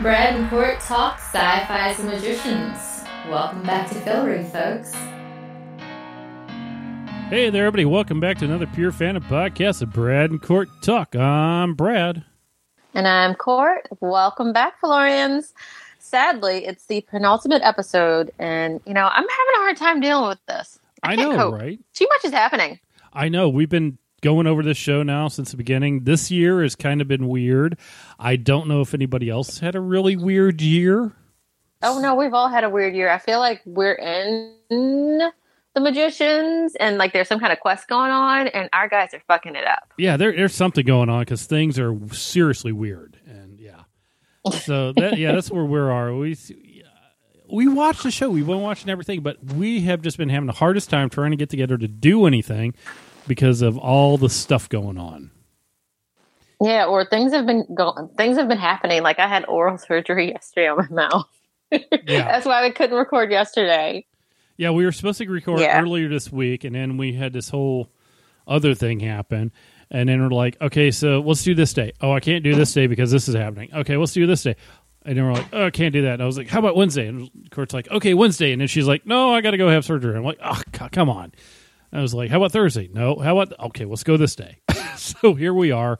Brad and Court talk sci-fi and magicians. Welcome back to Fillory, folks. Hey there, everybody. Welcome back to another Pure Fandom Podcast of Brad and Court Talk. I'm Brad. And I'm Court. Welcome back, Fillorians. Sadly, it's the penultimate episode, and you know, I'm having a hard time dealing with this. I, I know, cope. right? Too much is happening. I know. We've been going over this show now since the beginning. This year has kind of been weird. I don't know if anybody else had a really weird year. Oh no, we've all had a weird year. I feel like we're in the magicians and like there's some kind of quest going on and our guys are fucking it up. Yeah, there, there's something going on because things are seriously weird, and yeah. So that yeah, that's where we are. We we watched the show. We've been watching everything, but we have just been having the hardest time trying to get together to do anything because of all the stuff going on. Yeah, or things have been going things have been happening. Like I had oral surgery yesterday on my mouth. Yeah. That's why we couldn't record yesterday. Yeah, we were supposed to record Yeah. earlier this week, and then we had this whole other thing happen. And then we're like, okay, so let's do this day. Oh, I can't do this day because this is happening. Okay, let's do this day. And then we're like, oh, I can't do that. And I was like, how about Wednesday? And Court's like, okay, Wednesday. And then she's like, no, I got to go have surgery. I'm like, oh, c- come on. I was like, how about Thursday? No, how about, okay, let's go this day. so here we are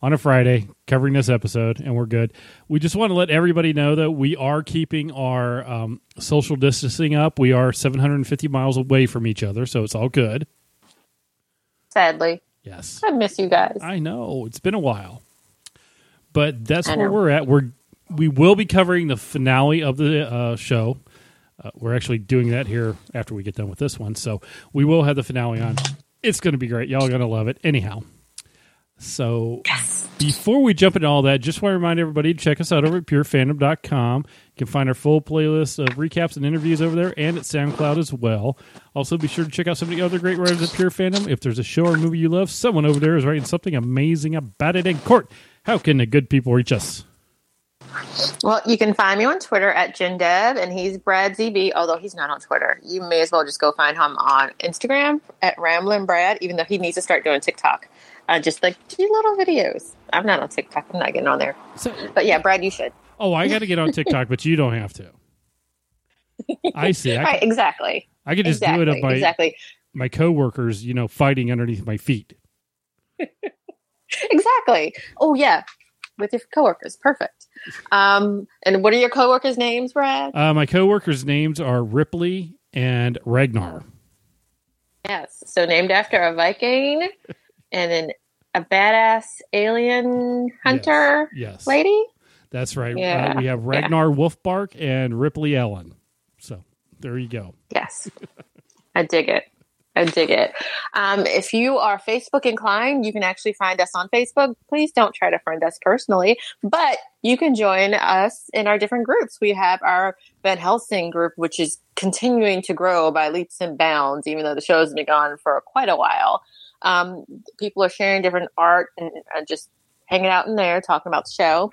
on a Friday covering this episode, and we're good. We just want to let everybody know that we are keeping our um, social distancing up. We are 750 miles away from each other, so it's all good. Sadly. Yes. I miss you guys. I know it's been a while, but that's where we're at. We're we will be covering the finale of the uh, show. Uh, we're actually doing that here after we get done with this one, so we will have the finale on. It's going to be great. Y'all are going to love it. Anyhow, so before we jump into all that, just want to remind everybody to check us out over at purefandom.com. You can find our full playlist of recaps and interviews over there and at SoundCloud as well. Also, be sure to check out some of the other great writers at Pure Fandom. If there's a show or movie you love, someone over there is writing something amazing about it in court. How can the good people reach us? Well, you can find me on Twitter at JinDev, and he's Brad ZB, although he's not on Twitter. You may as well just go find him on Instagram at Ramblin' Brad, even though he needs to start doing TikTok. Uh, just like two little videos. I'm not on TikTok. I'm not getting on there. So, But yeah, Brad, you should. oh, I got to get on TikTok, but you don't have to. I see. I, right, can, exactly. I could just exactly. do it of my exactly. my coworkers, you know, fighting underneath my feet. Exactly. Oh, yeah. With your coworkers. Perfect. Um, and what are your coworkers' names, Brad? Uh, my coworkers' names are Ripley and Ragnar. Yes. So named after a Viking and then a badass alien hunter Yes, lady. that's right. Yeah, Uh, we have yeah. Ragnar Wolfbark and Ripley Ellen. So there you go. Yes. I dig it. I dig it. Um, if you are Facebook inclined, you can actually find us on Facebook. Please don't try to friend us personally, but you can join us in our different groups. We have our Van Helsing group, which is continuing to grow by leaps and bounds, even though the show's been gone for quite a while. Um, people are sharing different art and uh, just hanging out in there, talking about the show.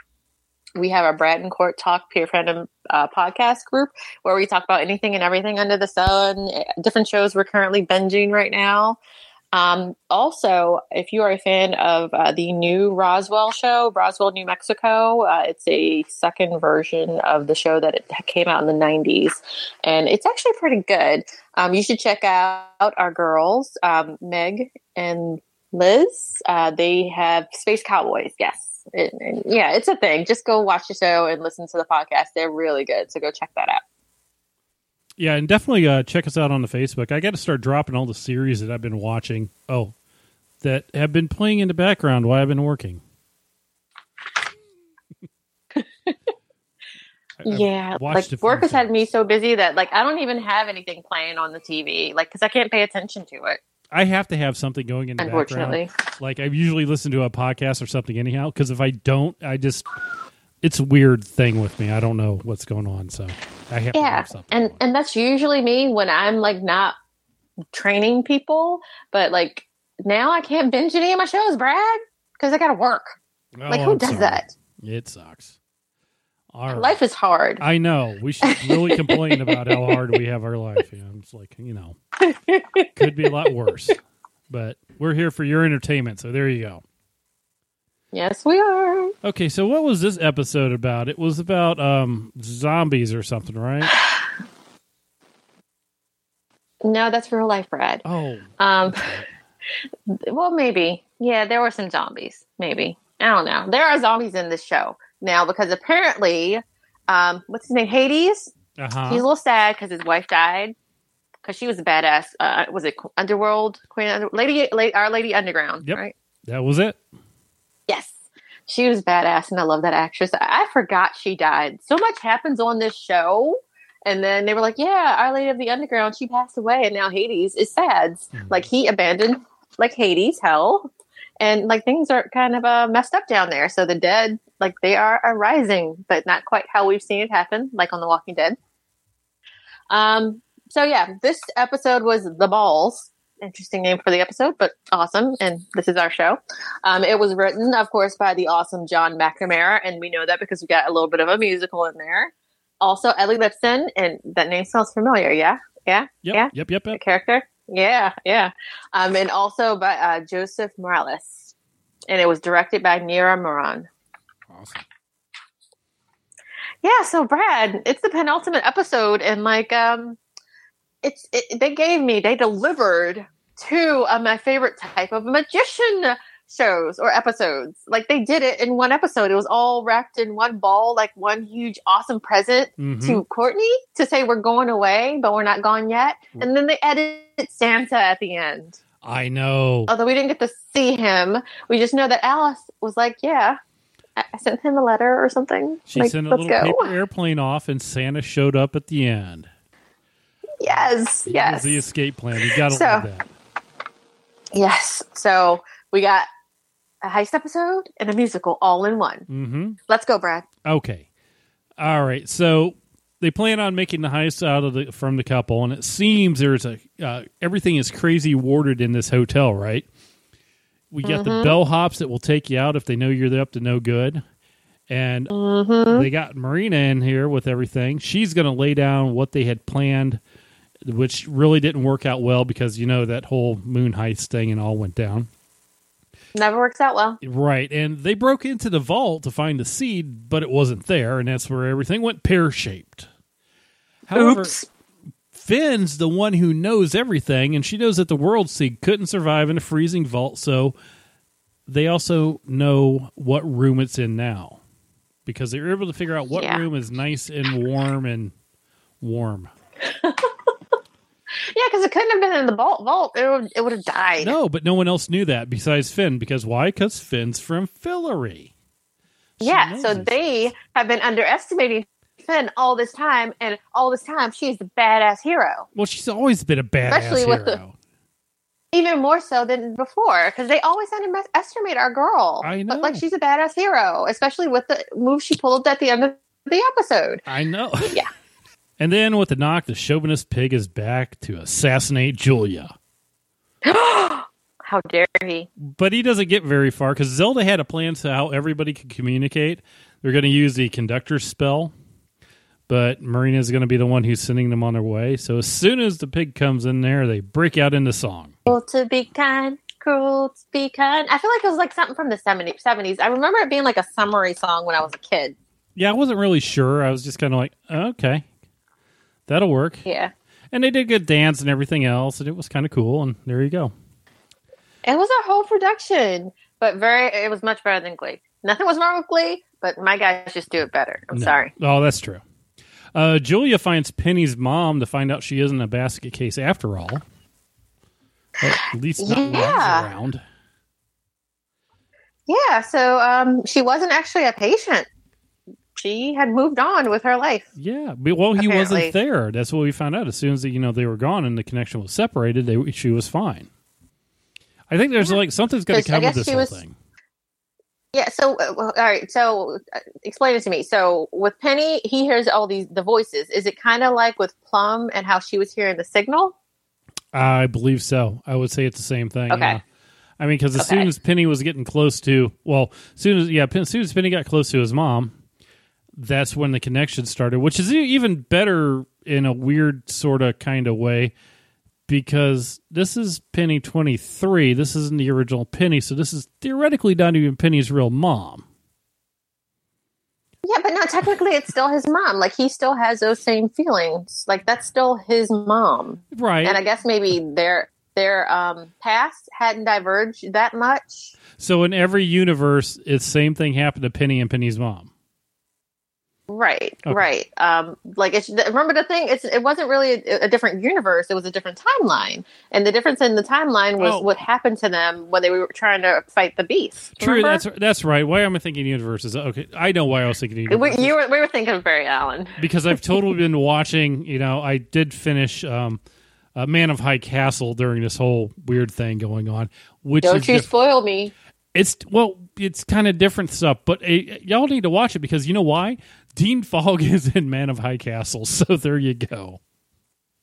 We have our and Court Talk Pure Fandom uh, podcast group where we talk about anything and everything under the sun, eh, different shows we're currently binging right now. Um, also, if you are a fan of uh, the new Roswell show, Roswell, New Mexico, uh, it's a second version of the show that it came out in the 90s, and it's actually pretty good. Um, you should check out our girls, um, Meg and Liz. Uh, they have Space Cowboys, yes. Yeah, it's a thing. Just go watch the show and listen to the podcast. They're really good. So go check that out. Yeah, and definitely uh, check us out on the Facebook. I got to start dropping all the series that I've been watching. Oh, that have been playing in the background while I've been working. Yeah, like work has had me so busy that like I don't even have anything playing on the TV, like because I can't pay attention to it. I have to have something going in the Unfortunately, background. Like I usually listen to a podcast or something anyhow. Because if I don't, I just it's a weird thing with me. I don't know what's going on, so I have to yeah, have something. and and that's usually me when I'm like not training people, but like now I can't binge any of my shows, Brad, because I got to work. Oh, like Oh, who I'm does sorry. that? It sucks. Right. Life is hard. I know. We should really complain about how hard we have our life. You know, it's like you know, could be a lot worse. But we're here for your entertainment, so there you go. Yes, we are. Okay, so what was this episode about? It was about um zombies or something, right? No, that's real life, Brad. Oh, Um, well, maybe. Yeah, there were some zombies. Maybe. I don't know. There are zombies in this show now because apparently, um, what's his name? Hades. uh He's a little sad because his wife died because she was a badass. Uh, was it Underworld Queen? Under- Lady, Lady, Our Lady Underground. Yep. Right. That was it. Yes. She was badass, and I love that actress. I I forgot she died. So much happens on this show. And then they were like, yeah, Our Lady of the Underground, she passed away, and now Hades is sad. Mhm. Like, he abandoned, like, Hades, hell. And, like, things are kind of uh, messed up down there. So the dead, like, they are arising, but not quite how we've seen it happen, like on The Walking Dead. Um, so, yeah, this episode was The Balls. Interesting name for the episode, but awesome. And this is our show. Um, it was written, of course, by the awesome John McNamara, and we know that because we got a little bit of a musical in there. Also, Ellie Lipson, and that name sounds familiar, yeah? Yeah? Yep. Yeah. Yep. Yep. The character? Yeah, yeah. Um, and also by uh, Joseph Morales. And it was directed by Nira Moran. Awesome. Yeah, so Brad, it's the penultimate episode, and like, um, it's it, they gave me, they delivered two of my favorite type of magician shows or episodes. Like they did it in one episode. It was all wrapped in one ball, like one huge awesome present Mhm. to Courtney to say we're going away, but we're not gone yet. And then they added Santa at the end. I know. Although we didn't get to see him, we just know that Alice was like, "Yeah, I sent him a letter or something. She like, sent a little go." paper airplane off, and Santa showed up at the end. Yes, He yes, the escape plan. You got to So- love that. yes. So we got a heist episode and a musical all in one. Mm-hmm. Let's go, Brad. Okay. All right. So they plan on making the heist out of the from the couple, and it seems there's a uh, everything is crazy warded in this hotel, right? We got the Mm-hmm. bellhops that will take you out if they know you're up to no good, and Mm-hmm. they got Marina in here with everything. She's going to lay down what they had planned, which really didn't work out well because you know that whole moon heist thing and all went down. Never works out well. Right, and they broke into the vault to find the seed, but it wasn't there, and that's where everything went pear shaped. However, Oops. Finn's the one who knows everything, and she knows that the world seed couldn't survive in a freezing vault, so they also know what room it's in now. Because they were able to figure out what Yeah. room is nice and warm and warm. Yeah, because it couldn't have been in the vault. Vault. It would. It would have died. No, but no one else knew that besides Finn. Because why? Because Finn's from Fillory. She yeah. knows So they have been underestimating Finn all this time, and all this time she's the badass hero. Well, she's always been a badass Especially with the- hero. even more so than before because they always underestimate our girl. I But, know. like she's a badass hero, especially with the move she pulled at the end of the episode. I know. Yeah. And then with the knock, the chauvinist pig is back to assassinate Julia. How dare he? But he doesn't get very far because Zelda had a plan to how everybody could communicate. They're going to use the conductor spell, but Marina's going to be the one who's sending them on their way. So as soon as the pig comes in there, they break out into song. Cruel to be kind, cruel to be kind. I feel like it was like something from the 70s. 70s. I remember it being like a summary song when I was a kid. Yeah, I wasn't really sure. I was just kind of like, okay, that'll work. Yeah. And they did good dance and everything else, and it was kind of cool. And there you go. It was a whole production, but very, it was much better than Glee. Nothing was wrong with Glee, but my guys just do it better. I'm No. sorry. Oh, that's true. Uh, Julia finds Penny's mom to find out she isn't a basket case after all. At least not Yeah. around. Yeah. So um, she wasn't actually a patient. She had moved on with her life. Yeah, but, well, he Apparently. wasn't there. That's what we found out. As soon as you know they were gone and the connection was separated, they, she was fine. I think there's like something's going to come with this whole was- thing. Yeah. So, uh, all right. So, uh, explain it to me. So, with Penny, he hears all these the voices. Is it kind of like with Plum and how she was hearing the signal? I believe so. I would say it's the same thing. Okay. yeah. I mean, because as Okay. soon as Penny was getting close to, well, as soon as yeah, as soon as Penny got close to his mom, that's when the connection started. Which is even better in a weird sort of kind of way because this is Penny 23. This isn't the original Penny, so this is theoretically not even Penny's real mom. Yeah, but no, technically it's still his mom. Like he still has those same feelings. Like that's still his mom. Right. And I guess maybe their their um past hadn't diverged that much. so in every universe, it's same thing happened to Penny and Penny's mom. Right, Okay. right. Um, like it's remember the thing. It's it wasn't really a, a different universe. It was a different timeline, and the difference in the timeline was Oh. what happened to them when they were trying to fight the beast. True, remember? that's that's right. Why am I thinking universes? Okay, I know why I was thinking We, universes. you were, we were thinking of Barry Allen. because I've totally been watching. You know, I did finish um, uh, Man of High Castle during this whole weird thing going on, which Don't is you diff- spoil me. it's well, it's kind of different stuff. But uh, y'all need to watch it because you know why? Dean Fogg is in Man of High Castle, so there you go.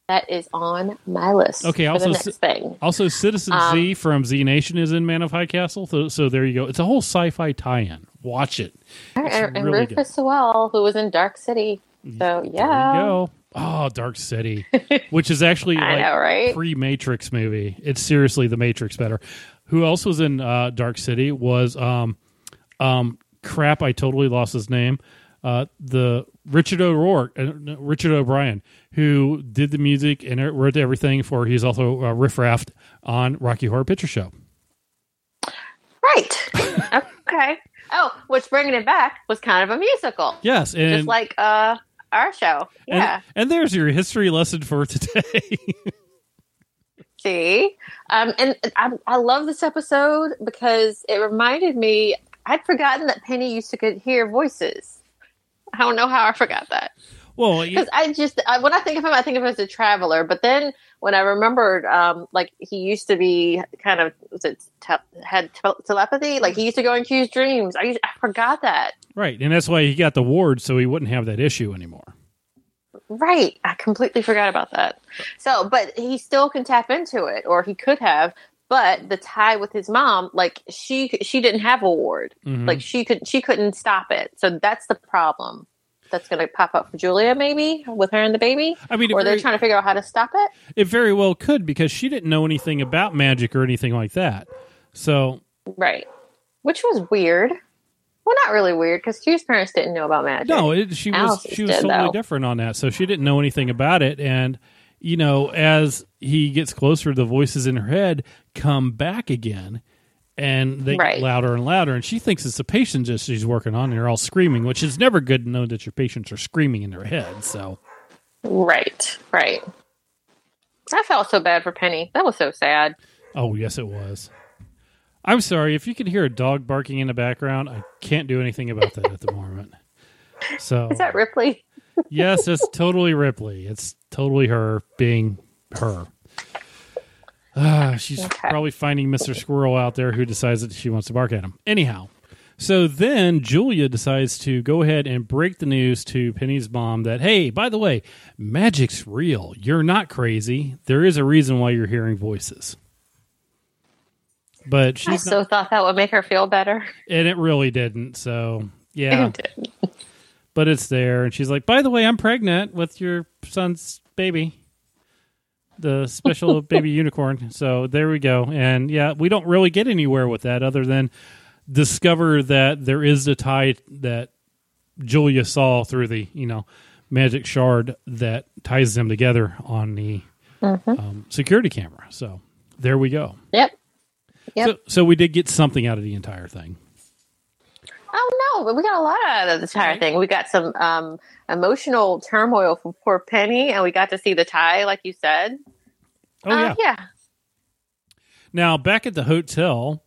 That is on my list. Okay, also the next thing. Also, Citizen Um, Z from Z Nation is in Man of High Castle, so, so there you go. It's a whole sci-fi tie-in. Watch it. And, it's and really Rufus Sewell, who was in Dark City. So There yeah, you go. Oh, Dark City, which is actually I like know, right? pre-Matrix movie. It's seriously the Matrix better. Who else was in uh, Dark City was um um crap. I totally lost his name. Uh, the Richard O'Rourke, uh, Richard O'Brien, who did the music and wrote everything for. He's also uh, Riff Raff on Rocky Horror Picture Show. Right. okay. Oh, which bringing it back was kind of a musical, Yes, and just like uh our show. and, Yeah. and there's your history lesson for today. See, um, and I, I love this episode because it reminded me. I'd forgotten that Penny used to could hear voices. I don't know how I forgot that well, because I just I, when I think of him, I think of him as a traveler. But then when I remembered, um, like he used to be kind of was it te- had te- telepathy? Like he used to go into his dreams. I used, I forgot that. right, and that's why he got the ward, so he wouldn't have that issue anymore. Right. I completely forgot about that. So, but he still can tap into it, or he could have. But the tie with his mom, like she she didn't have a ward. Mhm. Like she could she couldn't stop it. So that's the problem. That's going to pop up for Julia, maybe with her and the baby, I mean, or they're very- trying to figure out how to stop it. It very well could because she didn't know anything about magic or anything like that. So Right. Which was weird. Well, not really weird because Q's parents didn't know about magic. no, it, she was she was did, totally though. different on that. So she didn't know anything about it, and you know, as he gets closer, the voices in her head come back again, and they Right. get louder and louder. And she thinks it's the patients that she's working on, and they're all screaming, which is never good to know that your patients are screaming in their head. So Right. Right. I felt so bad for Penny. That was so sad. Oh, yes, it was. I'm sorry. If you can hear a dog barking in the background, I can't do anything about that at the moment. So, Is that Ripley? Yes, it's totally Ripley. It's totally her being her. Ah, she's Okay. probably finding Mr. Squirrel out there who decides that she wants to bark at him. Anyhow, so then Julia decides to go ahead and break the news to Penny's mom that, hey, by the way, magic's real. You're not crazy. There is a reason why you're hearing voices. But I she's not, so thought that would make her feel better. and it really didn't. So yeah, It did. But it's there, and she's like, "By the way, I'm pregnant with your son's baby, the special baby unicorn." So there we go. And yeah, we don't really get anywhere with that other than discover that there is a tie that Julia saw through the you know magic shard that ties them together on the um, security camera. So there we go. Yep. Yep. So, so we did get something out of the entire thing. Oh no, but we got a lot out of the entire thing. We got some um, emotional turmoil from poor Penny, and we got to see the tie, like you said. Oh Uh, yeah. yeah. Now, back at the hotel,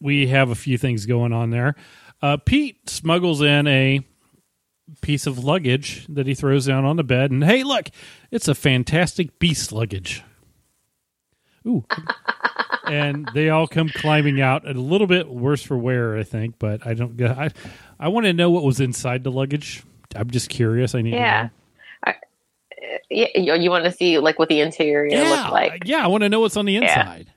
we have a few things going on there. Uh, Pete smuggles in a piece of luggage that he throws down on the bed, and hey, look, it's a fantastic beast luggage. Ooh. and they all come climbing out a little bit worse for wear, I think, but I don't I I want to know what was inside the luggage. I'm just curious. I need to Yeah. know. Yeah, you, want to see like what the interior yeah, looks like? yeah, I want to know what's on the inside.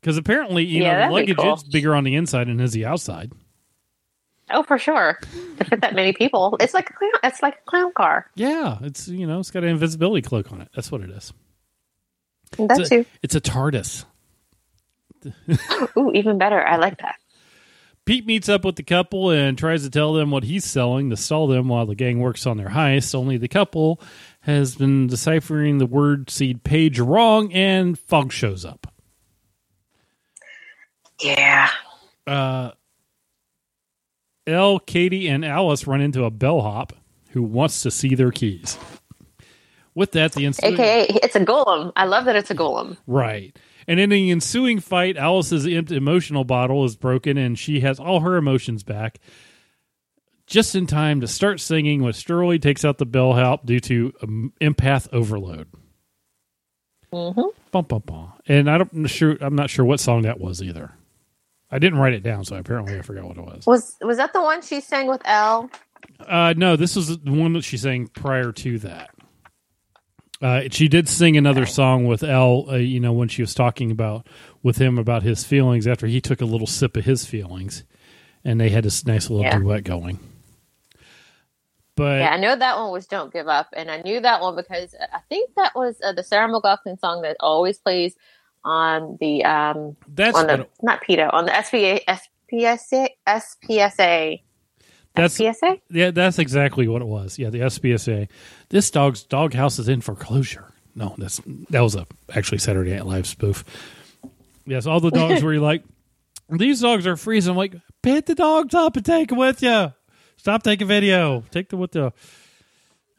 Because apparently, you Yeah, know, the luggage cool. is bigger on the inside than is the outside. Oh, for sure. To fit that many people, it's like a clown, it's like a clown car. Yeah, it's you know, it's got an invisibility cloak on it. That's what it is. That it's a, too. it's a TARDIS. Ooh, even better. I like that. Pete meets up with the couple and tries to tell them what he's selling to stall them while the gang works on their heist. Only the couple has been deciphering the word seed page wrong, and Fogg shows up. Yeah. Uh, El, Kady, and Alice run into a bellhop who wants to see their keys. With that, the ensuing AKA, it's a golem. I love that it's a golem. right, and in the ensuing fight, Alice's emotional bottle is broken, and she has all her emotions back. Just in time to start singing, when Sterling takes out the bellhop due to um, empath overload. hmm Bum, bum, bum. And I don't I'm sure. I'm not sure what song that was either. I didn't write it down, so apparently I forgot what it was. Was was that the one she sang with L? Uh, no, this was the one that she sang prior to that. Uh, she did sing another song with L. Uh, you know, when she was talking about with him about his feelings after he took a little sip of his feelings, and they had this nice little Yeah. duet going. But Yeah, I know that one was "Don't Give Up," and I knew that one because I think that was uh, the Sarah McLachlan song that always plays on the um that's on the not PETA on the SPA SPSA SPSA that's SPSA. yeah, that's exactly what it was. Yeah, the SPSA. This dog's doghouse is in foreclosure. No, that's that was a actually Saturday Night Live spoof. Yes, all the dogs were like, these dogs are freezing. I'm like, pick the dogs up and take them with you. Stop taking video. Take them with the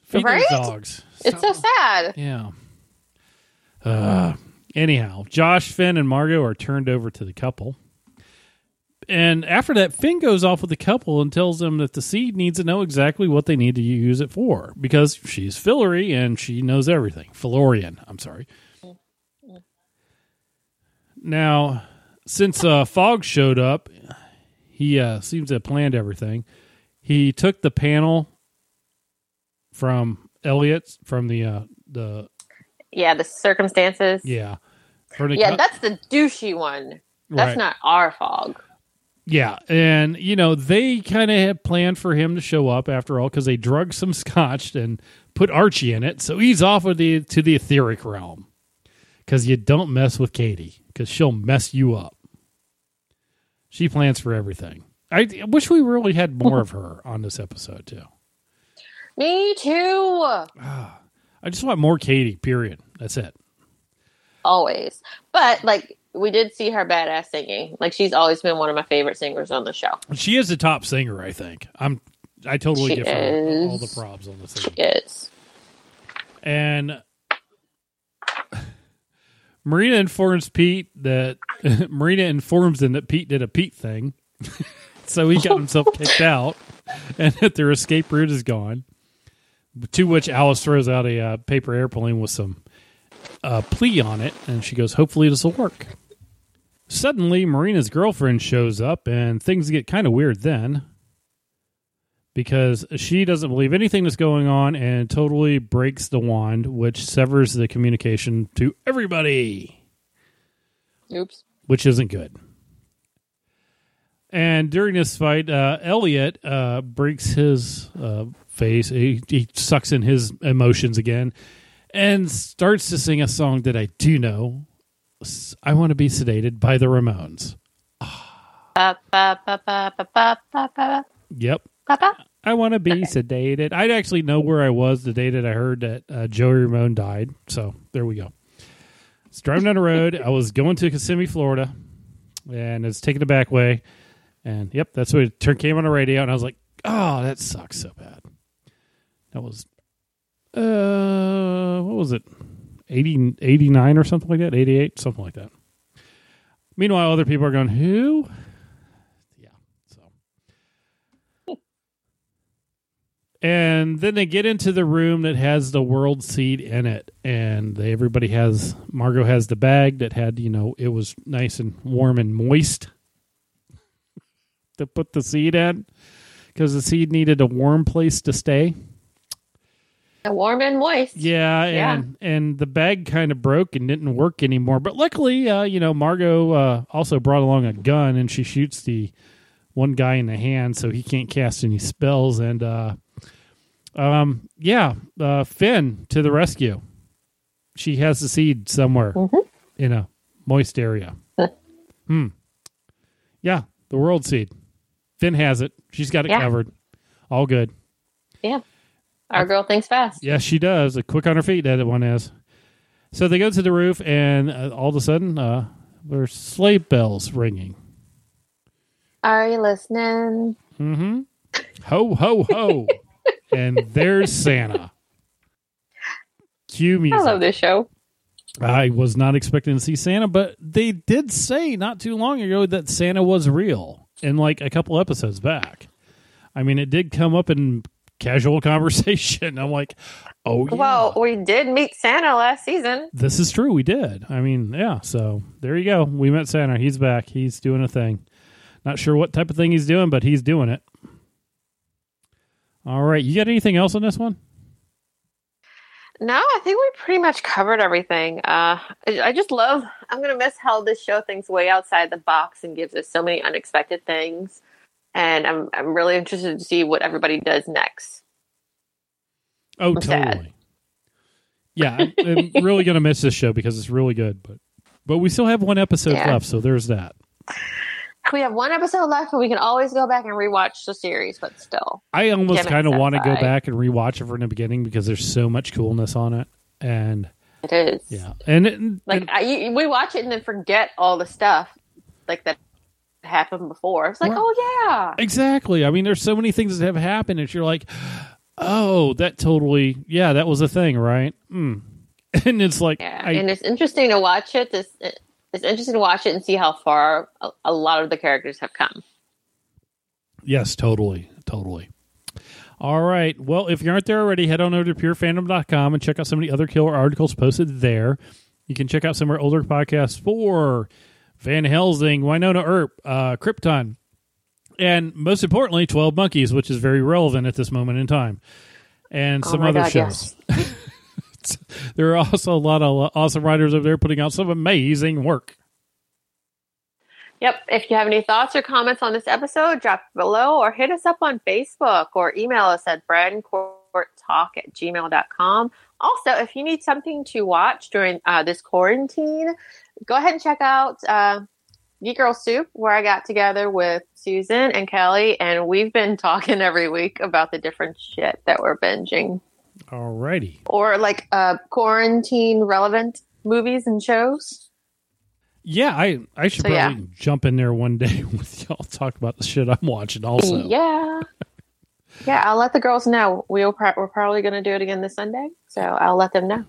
feed Right? dogs. It's so sad. Yeah. Uh, anyhow, Josh, Finn, and Margot are turned over to the couple. And after that, Finn goes off with the couple and tells them that the seed needs to know exactly what they need to use it for because she's Fillory and she knows everything. Fillorian, I'm sorry. Now, since uh, Fogg showed up, he uh, seems to have planned everything. He took the panel from Eliot's from the uh, the Yeah, the circumstances. yeah Yeah, co- that's the douchey one. That's right. not our Fogg. Yeah and you know they kind of had planned for him to show up after all because they drug some scotch and put Archie in it so he's off with the to the etheric realm. Because you don't mess with Kady because she'll mess you up. She plans for everything. I wish we really had more of her on this episode too. Me too. Ah, I just want more Kady period. That's it. Always. But like we did see her badass singing. Like she's always been one of my favorite singers on the show. she is the top singer I think I'm I totally She give her all the is. props on this She is. And Marina informs Pete that Marina informs him that Pete did a Pete thing. so he got himself kicked out and that their escape route is gone. To which Alice throws out a uh, paper airplane with some uh, plea on it, and she goes, Hopefully this will work. Suddenly, Marina's girlfriend shows up, and things get kind of weird then because she doesn't believe anything that's going on and totally breaks the wand, which severs the communication to everybody, Oops. which isn't good. And during this fight, uh, Eliot uh, breaks his uh, face. He, he sucks in his emotions again and starts to sing a song that I do know. I want to be sedated by the Ramones. Yep. I want to be sedated. I'd actually know where I was the day that I heard that uh, Joey Ramone died. So there we go. It's driving down the road. I was going to Kissimmee, Florida, and it's taking the back way. And yep, that's what it turned, came on the radio, and I was like, "Oh, that sucks so bad." That was, uh, what was it, 80, 89 or something like that, eighty eight, something like that. Meanwhile, other people are going, "Who?" Yeah, so and then they get into the room that has the world seed in it and they, everybody has margot has the bag that had you know it was nice and warm and moist to put the seed in because the seed needed a warm place to stay Warm and moist. yeah Yeah. and and the bag kind of broke and didn't work anymore but luckily uh you know margot uh also brought along a gun and she shoots the one guy in the hand so he can't cast any spells and uh um yeah uh finn to the rescue she has the seed somewhere Mhm. in a moist area. hmm. Yeah, the world seed. Finn has it. She's got it Yeah. covered. All good. Our girl thinks fast. Yes, she does. Quick on her feet, that one is. So they go to the roof, and uh, all of a sudden, uh, there's sleigh bells ringing. Are you listening? Mm-hmm. Ho, ho, ho. and there's Santa. Cue music. I love this show. I was not expecting to see Santa, but they did say not too long ago that Santa was real in like a couple episodes back. I mean, it did come up in casual conversation. I'm like, oh, yeah. Well, we did meet Santa last season. this is true. We did. I mean, yeah. So there you go. We met Santa. He's back. He's doing a thing. Not sure what type of thing he's doing, but he's doing it. All right. You got anything else on this one? No, I think we pretty much covered everything. Uh, I just love. I'm gonna miss how this show thinks way outside the box and gives us so many unexpected things. And I'm I'm really interested to see what everybody does next. Oh, I'm sad. totally. Yeah, I'm, I'm really gonna miss this show because it's really good. But but we still have one episode Yeah. left, so there's that. We have one episode left, and we can always go back and rewatch the series. But still, I almost kind of want to go back and rewatch it from the beginning because there's so much coolness on it, and it is. yeah, and, it, Like and I, you, we watch it and then forget all the stuff like that happened before. It's like, oh yeah, exactly. I mean, there's so many things that have happened, and you're like, oh, that totally, yeah, that was a thing, right? Mm. And it's like, yeah. I, and it's interesting to watch it. This it's interesting to watch it and see how far a, a lot of the characters have come. Yes, totally. Totally. All right. Well, if you aren't there already, head on over to purefandom.com and check out some of the other killer articles posted there. You can check out some of our older podcasts for Van Helsing, Wynonna Earp, uh, Krypton, and most importantly, 12 Monkeys, which is very relevant at this moment in time, and Oh some other God, shows. There are also a lot of awesome writers over there putting out some amazing work. Yep. If you have any thoughts or comments on this episode, drop below or hit us up on Facebook or email us at breadandcourttalk at gmail.com. Also, if you need something to watch during uh, this quarantine, go ahead and check out uh, Geek Girl Soup, where I got together with Susan and Kelly, and we've been talking every week about the different shit that we're binging All righty. or like uh, quarantine relevant movies and shows. Yeah, I, I should So, yeah. probably jump in there one day with y'all talk about the shit I'm watching also. Yeah. Yeah, I'll let the girls know. We'll pro- we're probably going to do it again this Sunday, so I'll let them know.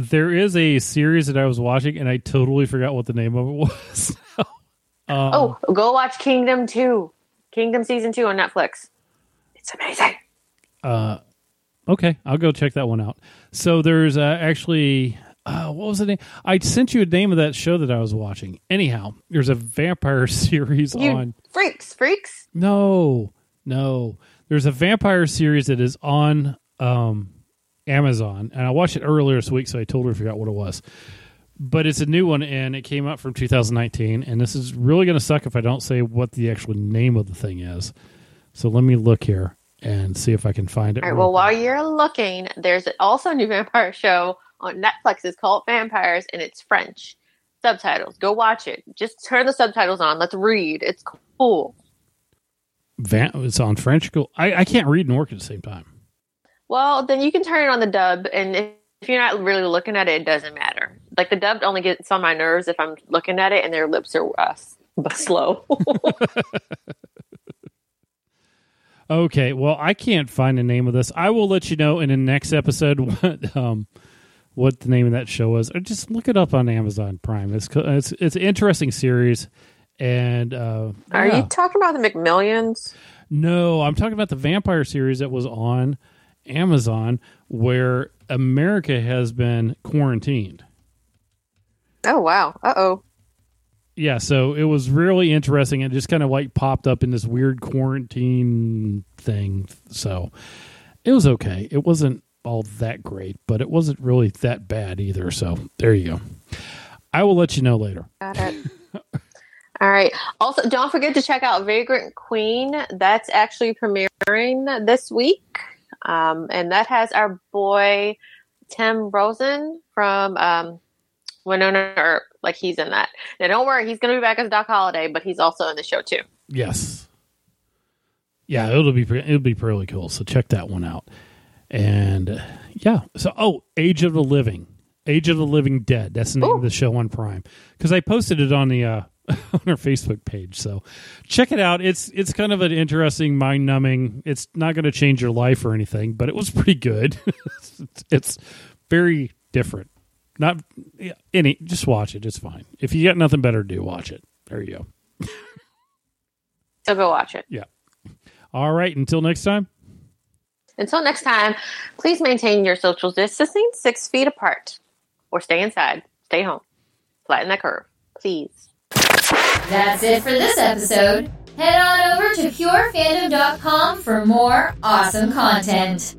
There is a series that I was watching and I totally forgot what the name of it was. um, oh, go watch Kingdom 2. Kingdom Season 2 on Netflix. It's amazing. uh, okay, I'll go check that one out. So there's uh, actually, uh, what was the name? I sent you a name of that show that I was watching. Anyhow, there's a vampire series You on. freaks, freaks. No, no. There's a vampire series that is on um, Amazon, and I watched it earlier this week, so I totally forgot what it was. But it's a new one, and it came out from 2019. And this is really going to suck if I don't say what the actual name of the thing is. So let me look here and see if I can find it. All right, well, while you're looking, there's also a new vampire show on Netflix. It's called Vampires, and it's French subtitles. Go watch it. Just turn the subtitles on. Let's read. It's cool. Van- it's on French. Cool. I, I can't read and work at the same time. Well, then you can turn it on the dub, and if, you're not really looking at it, it doesn't matter. Like the dub only gets on my nerves if I'm looking at it and their lips are uh, slow. Okay, well, I can't find the name of this. I will let you know in the next episode what um what the name of that show was. Or just look it up on Amazon Prime. It's it's it's an interesting series, and uh, Are yeah. you talking about the McMillions? no, I'm talking about the vampire series that was on Amazon where America has been quarantined. Oh wow! Uh oh. Yeah, so it was really interesting. It just kind of like popped up in this weird quarantine thing. So it was okay. It wasn't all that great, but it wasn't really that bad either. So there you go. I will let you know later. Got it. All right. Also, don't forget to check out Vagrant Queen. That's actually premiering this week, um, and that has our boy Tim Rozon from um, Wynonna Earp. Like he's in that. Now, don't worry, he's going to be back as Doc Holliday, but he's also in the show too. Yes. Yeah, it'll be it'll be really cool. So check that one out. And uh, yeah, so oh, Age of the Living, Age of the Living Dead. That's the name Ooh. of the show on Prime because I posted it on the uh, on our Facebook page. So check it out. It's it's kind of an interesting, mind numbing. It's not going to change your life or anything, but it was pretty good. it's, it's very different. Not any. Just watch it. It's fine. If you got nothing better to do, watch it. There you go. So go watch it. Yeah. All right. Until next time. Until next time, please maintain your social distancing six feet apart or stay inside, stay home, flatten that curve, please. That's it for this episode. Head on over to purefandom.com for more awesome content.